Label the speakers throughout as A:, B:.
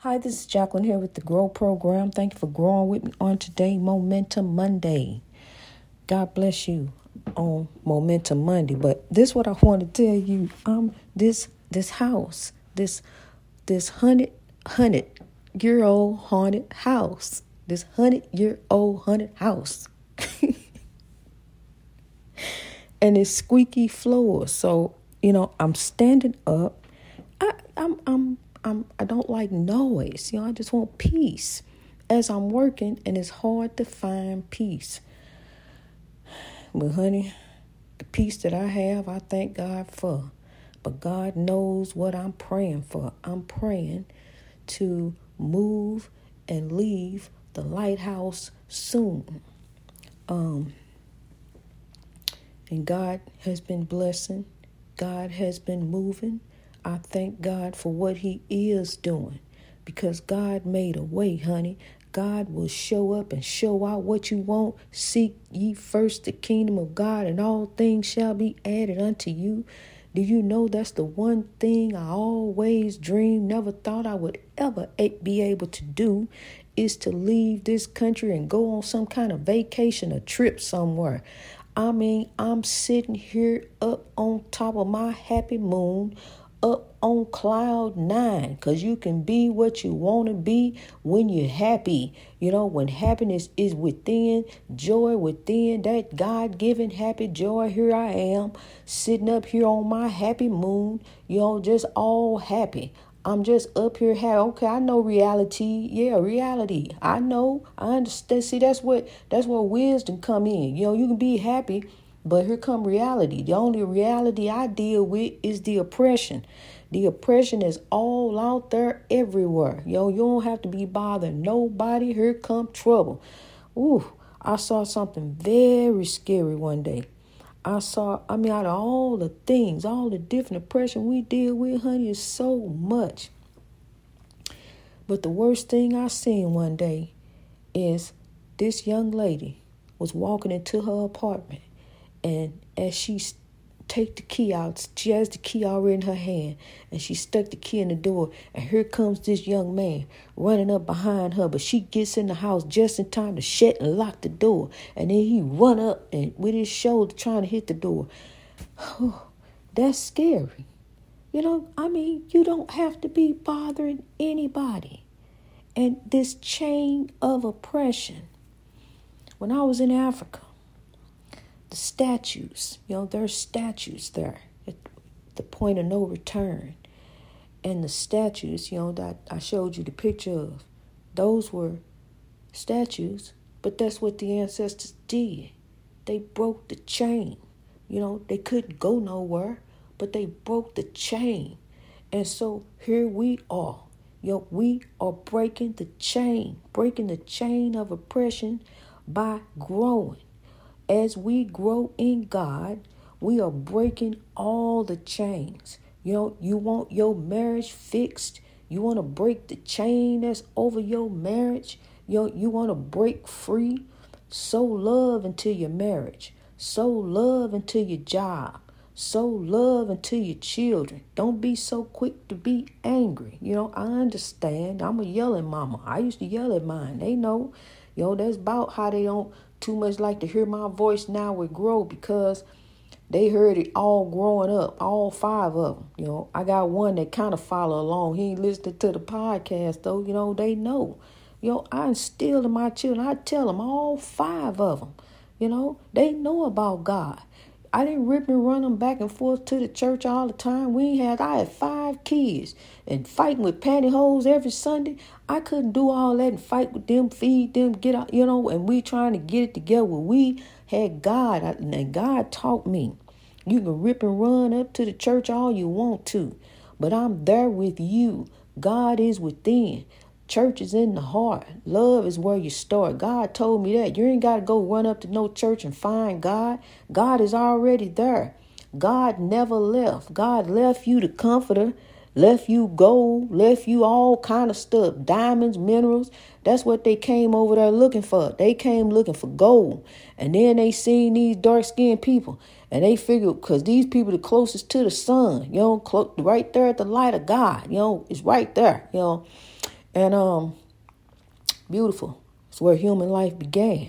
A: Hi, this is Jacqueline here with the Grow Program. Thank you for growing with me on today, Momentum Monday. God bless you on Momentum Monday. But this what I want to tell you. Um, this this house, this this hundred hundred year old haunted house, this hundred year old haunted house, and it's squeaky floors. So you know, I'm standing up. I, I'm I'm I'm I don't like noise. You know, I just want peace as I'm working, and it's hard to find peace. But honey, the peace that I have, I thank God for. But God knows what I'm praying for. I'm praying to move and leave the lighthouse soon. Um, and God has been blessing. God has been moving. I thank God for what He is doing because God made a way, honey. God will show up and show out what you want. Seek ye first the kingdom of God, and all things shall be added unto you. Do you know that's the one thing I always dreamed, never thought I would ever be able to do is to leave this country and go on some kind of vacation or trip somewhere. I mean, I'm sitting here up on top of my happy moon up on cloud nine because you can be what you want to be when you're happy. You know, when happiness is within, joy within, that God given happy joy. Here I am sitting up here on my happy moon, you know, just all happy. I'm just up here happy. Okay, I know reality. Yeah, reality. I know. I understand. See, that's what that's where wisdom come in. You know, you can be happy but here come reality. The only reality I deal with is the oppression. The oppression is all out there everywhere. Yo, you don't have to be bothering nobody. Here come trouble. Ooh, I saw something very scary one day. I saw, I mean, out of all the things, all the different oppression we deal with, honey, is so much. But the worst thing I seen one day is this young lady was walking into her apartment and as she take the key out, she has the key already in her hand, and she stuck the key in the door. And here comes this young man running up behind her, but she gets in the house just in time to shut and lock the door. And then he run up and with his shoulder trying to hit the door. Oh, that's scary. You know, I mean, you don't have to be bothering anybody. And this chain of oppression. When I was in Africa, statues, you know, there's statues there at the point of no return. And the statues, you know, that I showed you the picture of, those were statues, but that's what the ancestors did. They broke the chain. You know, they couldn't go nowhere, but they broke the chain. And so here we are. You know, we are breaking the chain, breaking the chain of oppression by growing as we grow in God, we are breaking all the chains. You know, you want your marriage fixed. You want to break the chain that's over your marriage. You know, you want to break free. Sow love into your marriage. Sow love into your job. Sow love into your children. Don't be so quick to be angry. You know, I understand. I'm a yelling mama. I used to yell at mine. They know, you know, that's about how they don't too much like to hear my voice now would grow because they heard it all growing up, all five of them. You know, I got one that kind of follow along. He ain't listening to the podcast though. You know, they know. You know, I instill in my children. I tell them all five of them. You know, they know about God. I didn't rip and run them back and forth to the church all the time. We had I had five kids and fighting with pantyhose every Sunday. I couldn't do all that and fight with them, feed them, get out, you know, and we trying to get it together. We had God, and God taught me. You can rip and run up to the church all you want to, but I'm there with you. God is within. Church is in the heart. Love is where you start. God told me that. You ain't got to go run up to no church and find God. God is already there. God never left. God left you the comforter, left you gold, left you all kind of stuff, diamonds, minerals. That's what they came over there looking for. They came looking for gold. And then they seen these dark-skinned people. And they figured, because these people the closest to the sun, you know, right there at the light of God, you know, it's right there, you know. And um beautiful. It's where human life began,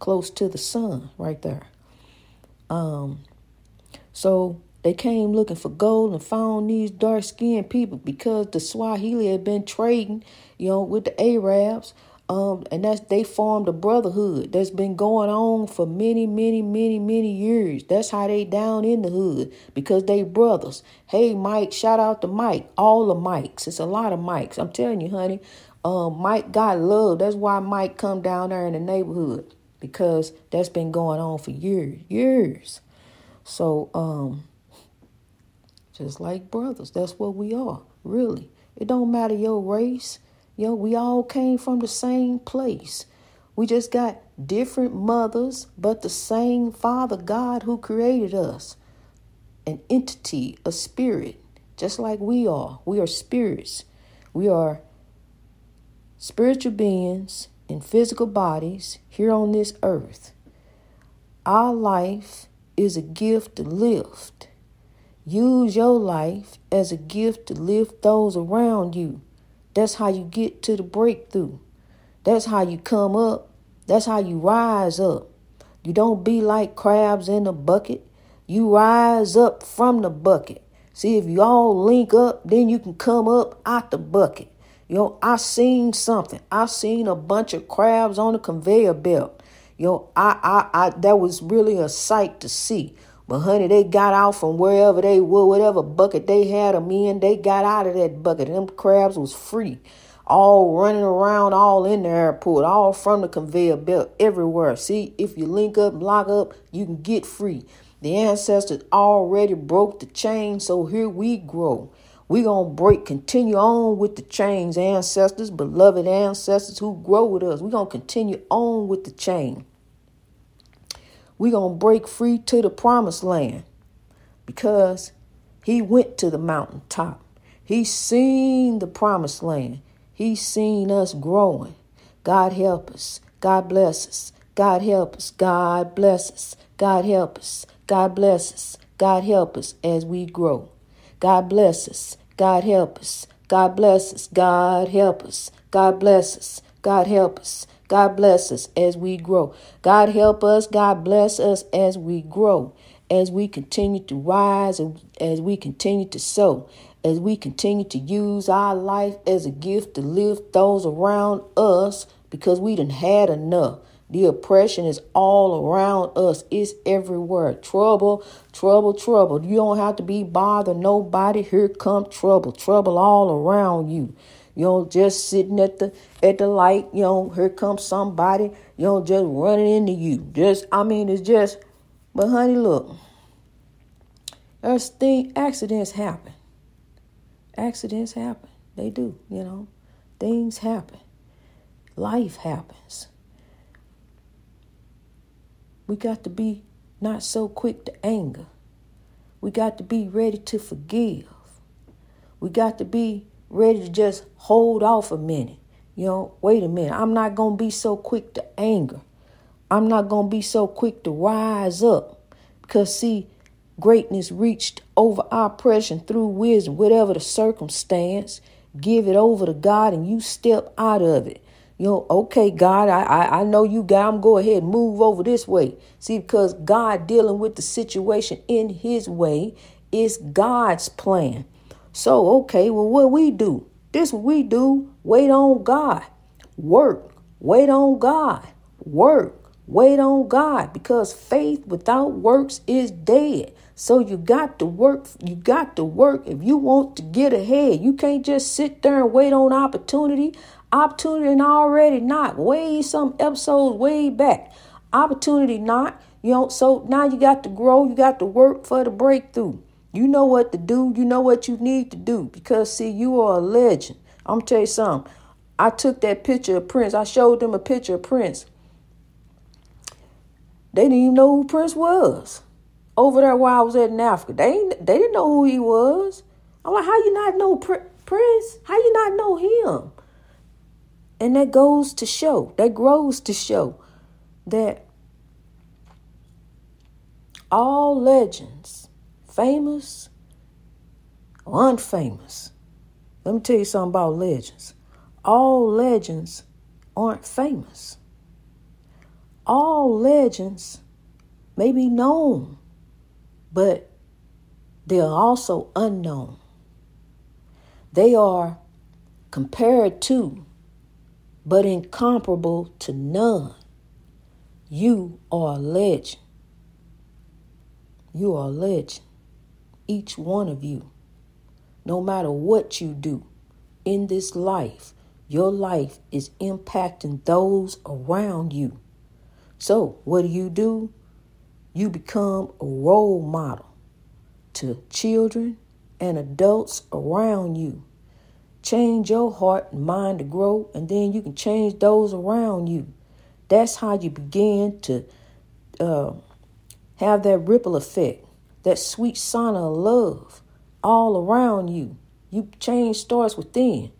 A: close to the sun, right there. Um so they came looking for gold and found these dark skinned people because the Swahili had been trading, you know, with the Arabs. Um, and that's they formed a brotherhood that's been going on for many, many, many, many years. That's how they down in the hood because they brothers. Hey, Mike, shout out to Mike. All the Mikes. It's a lot of Mikes. I'm telling you, honey. Um, Mike got love. That's why Mike come down there in the neighborhood because that's been going on for years, years. So, um, just like brothers, that's what we are, really. It don't matter your race. Yo, we all came from the same place. We just got different mothers, but the same Father God who created us. An entity, a spirit, just like we are. We are spirits. We are spiritual beings in physical bodies here on this earth. Our life is a gift to lift. Use your life as a gift to lift those around you. That's how you get to the breakthrough. That's how you come up. That's how you rise up. You don't be like crabs in a bucket. You rise up from the bucket. See, if you all link up, then you can come up out the bucket. Yo, I seen something. I seen a bunch of crabs on a conveyor belt. Yo, I, I, I, that was really a sight to see. But honey, they got out from wherever they were, whatever bucket they had them in, they got out of that bucket. Them crabs was free. All running around, all in the airport, all from the conveyor belt, everywhere. See, if you link up, lock up, you can get free. The ancestors already broke the chain, so here we grow. We gonna break, continue on with the chains, ancestors, beloved ancestors who grow with us. We gonna continue on with the chain we going to break free to the promised land because he went to the mountaintop. He seen the promised land. He seen us growing. God help us. God bless us. God help us. God bless us. God help us. God bless us. God help us as we grow. God bless us. God help us. God bless us. God help us. God bless us. God help us. God bless us as we grow. God help us. God bless us as we grow, as we continue to rise, as we continue to sow, as we continue to use our life as a gift to lift those around us because we done had enough. The oppression is all around us. It's everywhere. Trouble, trouble, trouble. You don't have to be bothered nobody. Here come trouble. Trouble all around you. You know, just sitting at the at the light, you know, here comes somebody, you know, just running into you. Just I mean, it's just but honey, look. There's thing accidents happen. Accidents happen. They do, you know. Things happen. Life happens. We got to be not so quick to anger. We got to be ready to forgive. We got to be ready to just hold off a minute. You know, wait a minute. I'm not going to be so quick to anger. I'm not going to be so quick to rise up. Because, see, greatness reached over oppression through wisdom, whatever the circumstance. Give it over to God and you step out of it. You know, okay, God, I, I, I know you got, I'm go ahead and move over this way. See, because God dealing with the situation in his way is God's plan. So, okay, well, what we do? This what we do. Wait on God. Work. Wait on God. Work. Wait on God because faith without works is dead. So you got to work. You got to work if you want to get ahead. You can't just sit there and wait on opportunity. Opportunity already not way some episodes way back. Opportunity not. You know, so now you got to grow. You got to work for the breakthrough. You know what to do. You know what you need to do because, see, you are a legend. I'm tell you something. I took that picture of Prince. I showed them a picture of Prince. They didn't even know who Prince was. Over there while I was at in Africa, they they didn't know who he was. I'm like, how you not know Prince? How you not know him? And that goes to show, that grows to show that all legends famous or unfamous. Let me tell you something about legends. all legends aren't famous. All legends may be known, but they are also unknown. They are compared to, but incomparable to none. You are a legend. You are a legend. Each one of you. No matter what you do in this life, your life is impacting those around you. So, what do you do? You become a role model to children and adults around you. Change your heart and mind to grow, and then you can change those around you. That's how you begin to uh, have that ripple effect, that sweet sauna of love all around you. You change starts within.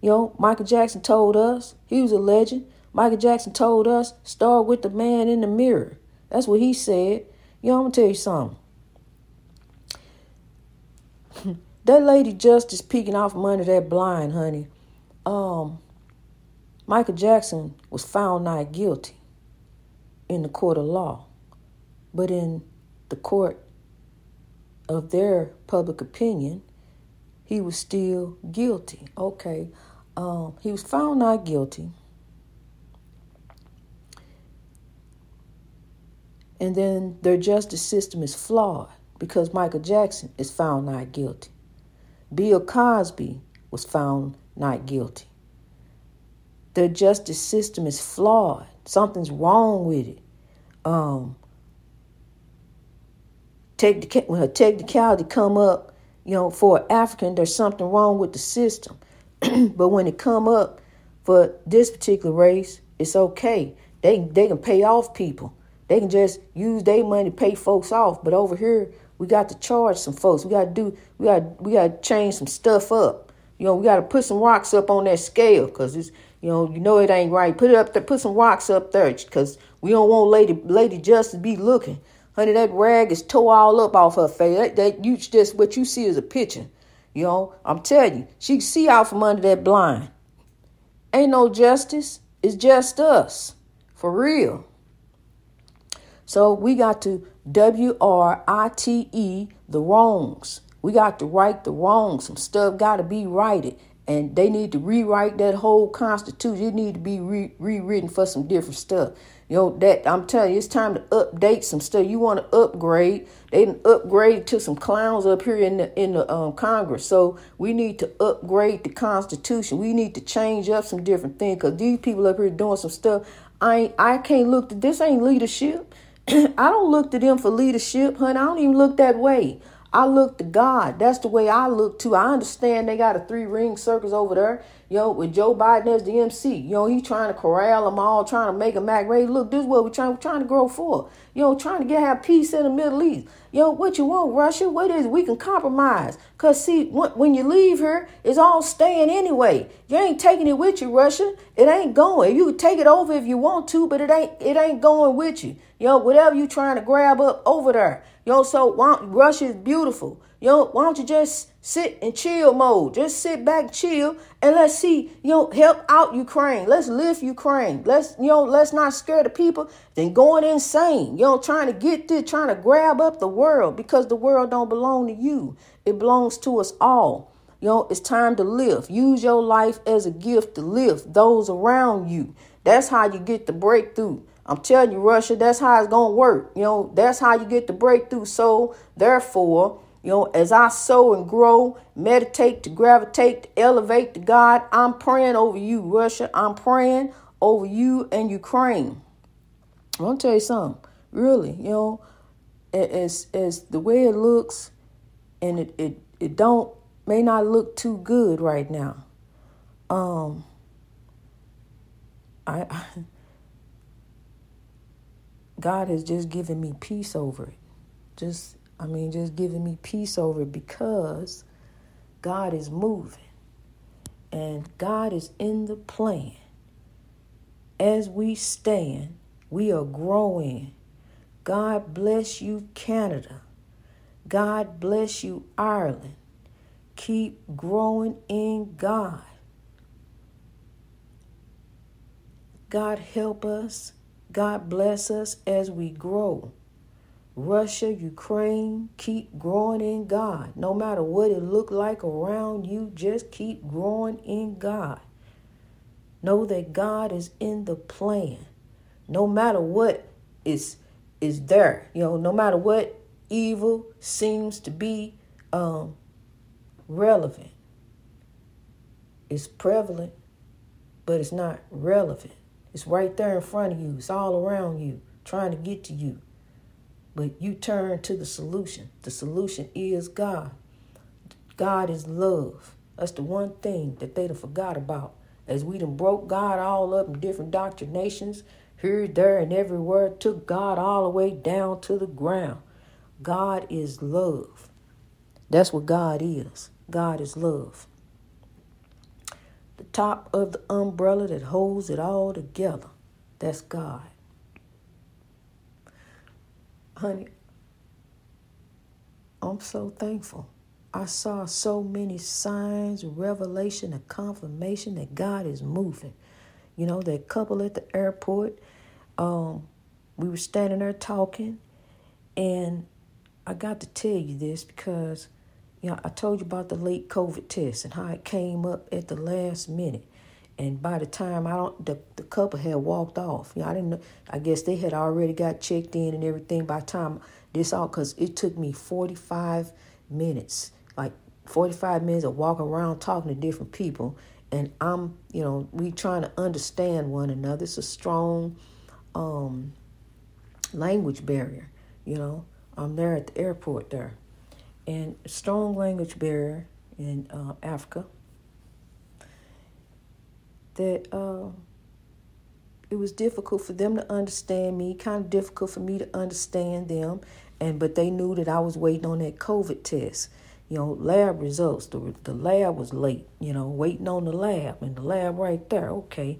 A: You know, Michael Jackson told us, he was a legend. Michael Jackson told us, start with the man in the mirror. That's what he said. You know, I'm gonna tell you something. that lady Justice peeking off under that blind, honey. Um, Michael Jackson was found not guilty in the court of law, but in the court of their public opinion, he was still guilty. Okay, um, he was found not guilty. And then their justice system is flawed because Michael Jackson is found not guilty. Bill Cosby was found not guilty. Their justice system is flawed. Something's wrong with it. Um, take when a technicality come up, you know, for an African, there's something wrong with the system. but when it come up for this particular race, it's okay. They they can pay off people. They can just use their money to pay folks off. But over here, we got to charge some folks. We got to do. We got we got to change some stuff up. You know, we got to put some rocks up on that scale because it's you know you know it ain't right. Put it up there. Put some rocks up there because we don't want Lady Lady Justice be looking. Honey, that rag is tore all up off her face. That, that you just what you see is a picture. You know, I'm telling you, she see out from under that blind. Ain't no justice. It's just us. For real. So we got to W R I T E the wrongs. We got to right the wrongs. Some stuff got to be righted. And they need to rewrite that whole constitution. It need to be re- rewritten for some different stuff. You know that I'm telling you, it's time to update some stuff. You want to upgrade? They didn't upgrade to some clowns up here in the in the um, Congress. So we need to upgrade the Constitution. We need to change up some different things because these people up here doing some stuff. I ain't, I can't look. To, this ain't leadership. I don't look to them for leadership, honey. I don't even look that way. I look to God. That's the way I look too. I understand they got a three ring circus over there, you know, with Joe Biden as the MC. You know, he trying to corral them all, trying to make them act ready. Look, this is what we're trying, we're trying to grow for. You know, trying to get have peace in the Middle East. Know, what you want, Russia? What is we can compromise? Cause see, when you leave here, it's all staying anyway. You ain't taking it with you, Russia. It ain't going. You can take it over if you want to, but it ain't it ain't going with you. Yo, whatever you trying to grab up over there. Yo, so why, Russia is beautiful. Yo, why don't you just sit in chill mode? Just sit back, chill, and let's see, you know, help out Ukraine. Let's lift Ukraine. Let's, you know, let's not scare the people. Then going insane, you know, trying to get this, trying to grab up the world because the world don't belong to you. It belongs to us all. You know, it's time to live. Use your life as a gift to lift those around you. That's how you get the breakthrough. I'm telling you, Russia, that's how it's to work. You know, that's how you get the breakthrough. So, therefore, you know, as I sow and grow, meditate to gravitate, to elevate to God, I'm praying over you, Russia. I'm praying over you and Ukraine. I'm to tell you something. Really, you know, as, as the way it looks, and it, it, it don't, may not look too good right now. Um, I, I God has just given me peace over it. Just, I mean, just giving me peace over because God is moving and God is in the plan. As we stand, we are growing. God bless you, Canada. God bless you, Ireland. Keep growing in God. God help us. God bless us as we grow. Russia, Ukraine, keep growing in God. No matter what it look like around you, just keep growing in God. Know that God is in the plan. No matter what is is there, you know, no matter what evil seems to be um, relevant. It's prevalent, but it's not relevant. It's right there in front of you. It's all around you, trying to get to you. But you turn to the solution. The solution is God. God is love. That's the one thing that they done forgot about. As we done broke God all up in different doctrinations, here, there, and everywhere, took God all the way down to the ground. God is love. That's what God is. God is love. The top of the umbrella that holds it all together. That's God. Honey, I'm so thankful. I saw so many signs, revelation, and confirmation that God is moving. You know, that couple at the airport, um, we were standing there talking, and I got to tell you this because, you know, I told you about the late COVID test and how it came up at the last minute. And by the time I don't, the, the couple had walked off. You know, I didn't know. I guess they had already got checked in and everything. By time this all, cause it took me forty five minutes, like forty five minutes of walking around talking to different people, and I'm, you know, we trying to understand one another. It's a strong, um, language barrier. You know, I'm there at the airport there, and strong language barrier in uh, Africa that uh, it was difficult for them to understand me, kind of difficult for me to understand them, and but they knew that I was waiting on that COVID test. You know, lab results. The the lab was late. You know, waiting on the lab, and the lab right there. Okay,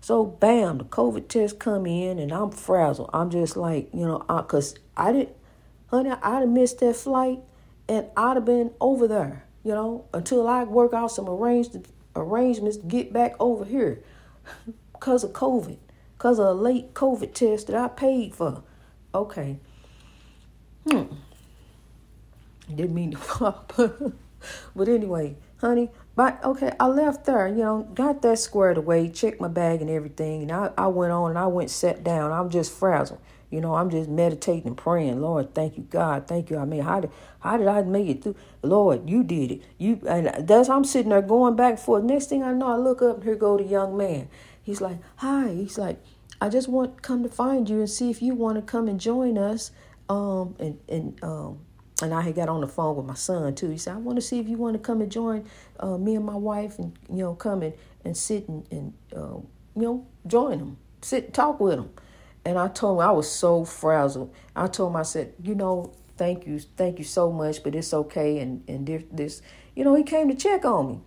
A: so bam, the COVID test come in, and I'm frazzled. I'm just like, you know, uh, cause I didn't, honey, I'd have missed that flight, and I'd have been over there. You know, until I work out some arranged arrangements to get back over here because of COVID, because of a late COVID test that I paid for. Okay. Hmm. Didn't mean to pop. but anyway, honey, but okay, I left there, you know, got that squared away, checked my bag and everything, and I, I went on and I went sat down. I'm just frazzled. You know, I'm just meditating and praying. Lord, thank you, God, thank you. I mean, how did how did I make it through? Lord, you did it. You and that's I'm sitting there going back forth. Next thing I know, I look up and here go the young man. He's like, Hi. He's like, I just want come to find you and see if you want to come and join us. Um and and um and I had got on the phone with my son too. He said, I want to see if you want to come and join uh, me and my wife and you know come and, and sit and, and uh, you know join them, sit talk with them. And I told him I was so frazzled. I told him I said, you know, thank you, thank you so much, but it's okay. And and this, you know, he came to check on me.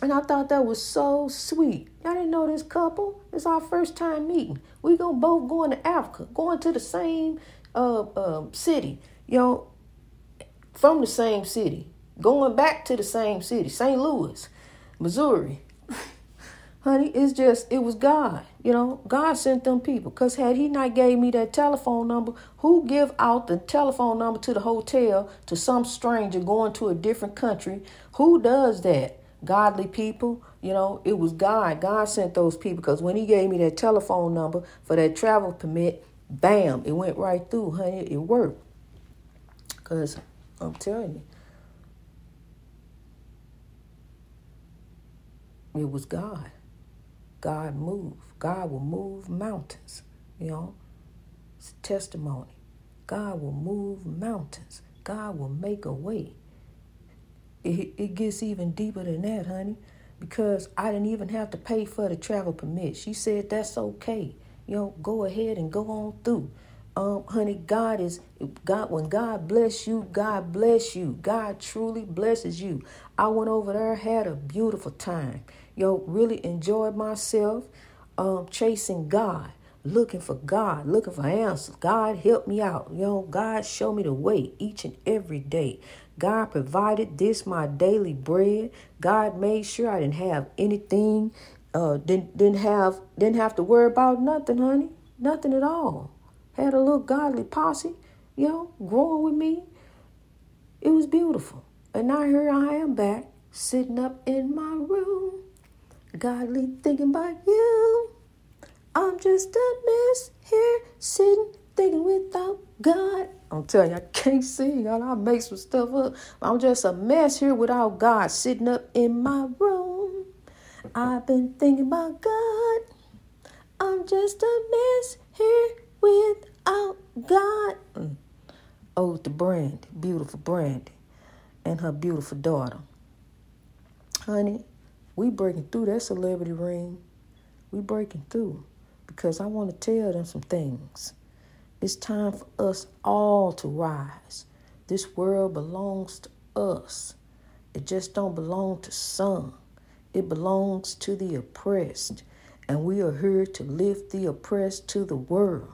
A: And I thought that was so sweet. I didn't know this couple. It's our first time meeting. We gonna both going to Africa, going to the same uh, uh, city, you know, from the same city, going back to the same city, St. Louis, Missouri honey, it's just it was God. You know, God sent them people. Cause had He not gave me that telephone number, who give out the telephone number to the hotel to some stranger going to a different country? Who does that? Godly people. You know, it was God. God sent those people. Cause when He gave me that telephone number for that travel permit, bam, it went right through, honey. It worked. Cause I'm telling you, it was God. God move. God will move mountains. You know, it's a testimony. God will move mountains. God will make a way. It, it gets even deeper than that, honey, because I didn't even have to pay for the travel permit. She said that's okay. You know, go ahead and go on through. Um, honey, God is God. When God bless you, God bless you. God truly blesses you. I went over there, had a beautiful time yo, really enjoyed myself um, chasing God, looking for God, looking for answers. God help me out. Yo, God show me the way each and every day. God provided this my daily bread. God made sure I didn't have anything Uh, didn't didn't have didn't have to worry about nothing, honey. Nothing at all. Had a little godly posse, you know, growing with me. It was beautiful. And now here I am back, sitting up in my room, godly thinking about you. I'm just a mess here, sitting thinking without God. I'm telling you, I can't sing. I make some stuff up. I'm just a mess here without God, sitting up in my room. I've been thinking about God. I'm just a mess here without God. Mm. Oh, the Brandy, beautiful Brandy, and her beautiful daughter. Honey, we breaking through that celebrity ring. We breaking through because I want to tell them some things. It's time for us all to rise. This world belongs to us. It just don't belong to some. It belongs to the oppressed. And we are here to lift the oppressed to the world.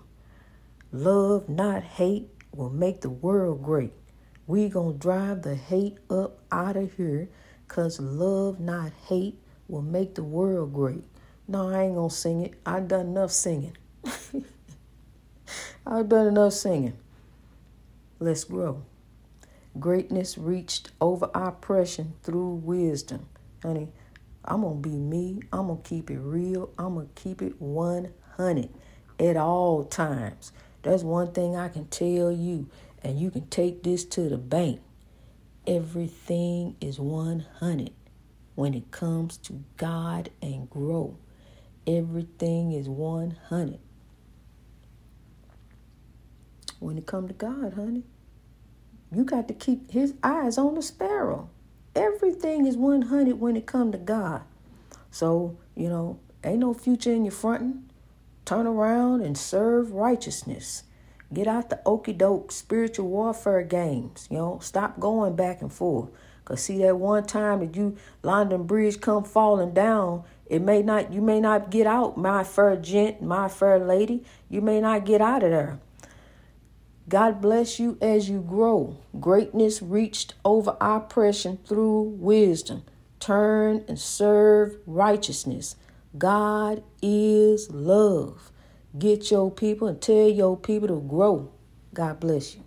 A: Love, not hate, will make the world great. We gonna drive the hate up out of here because love, not hate, will make the world great. No, I ain't gonna sing it. I done enough singing. I've done enough singing. Let's grow. Greatness reached over oppression through wisdom. Honey, I'm to be me. I'm to keep it real. I'm to keep it 100 at all times. That's one thing I can tell you, and you can take this to the bank. Everything is 100 when it comes to God and grow. Everything is 100 when it come to God, honey. You got to keep his eyes on the sparrow. Everything is 100 when it come to God. So, you know, ain't no future in your fronting. Turn around and serve righteousness. Get out the okey doke spiritual warfare games. You know, stop going back and forth. Cause see that one time that you London Bridge come falling down, it may not you may not get out, my fair gent, my fair lady. You may not get out of there. God bless you as you grow. Greatness reached over oppression through wisdom. Turn and serve righteousness. God is love. Get your people and tell your people to grow. God bless you.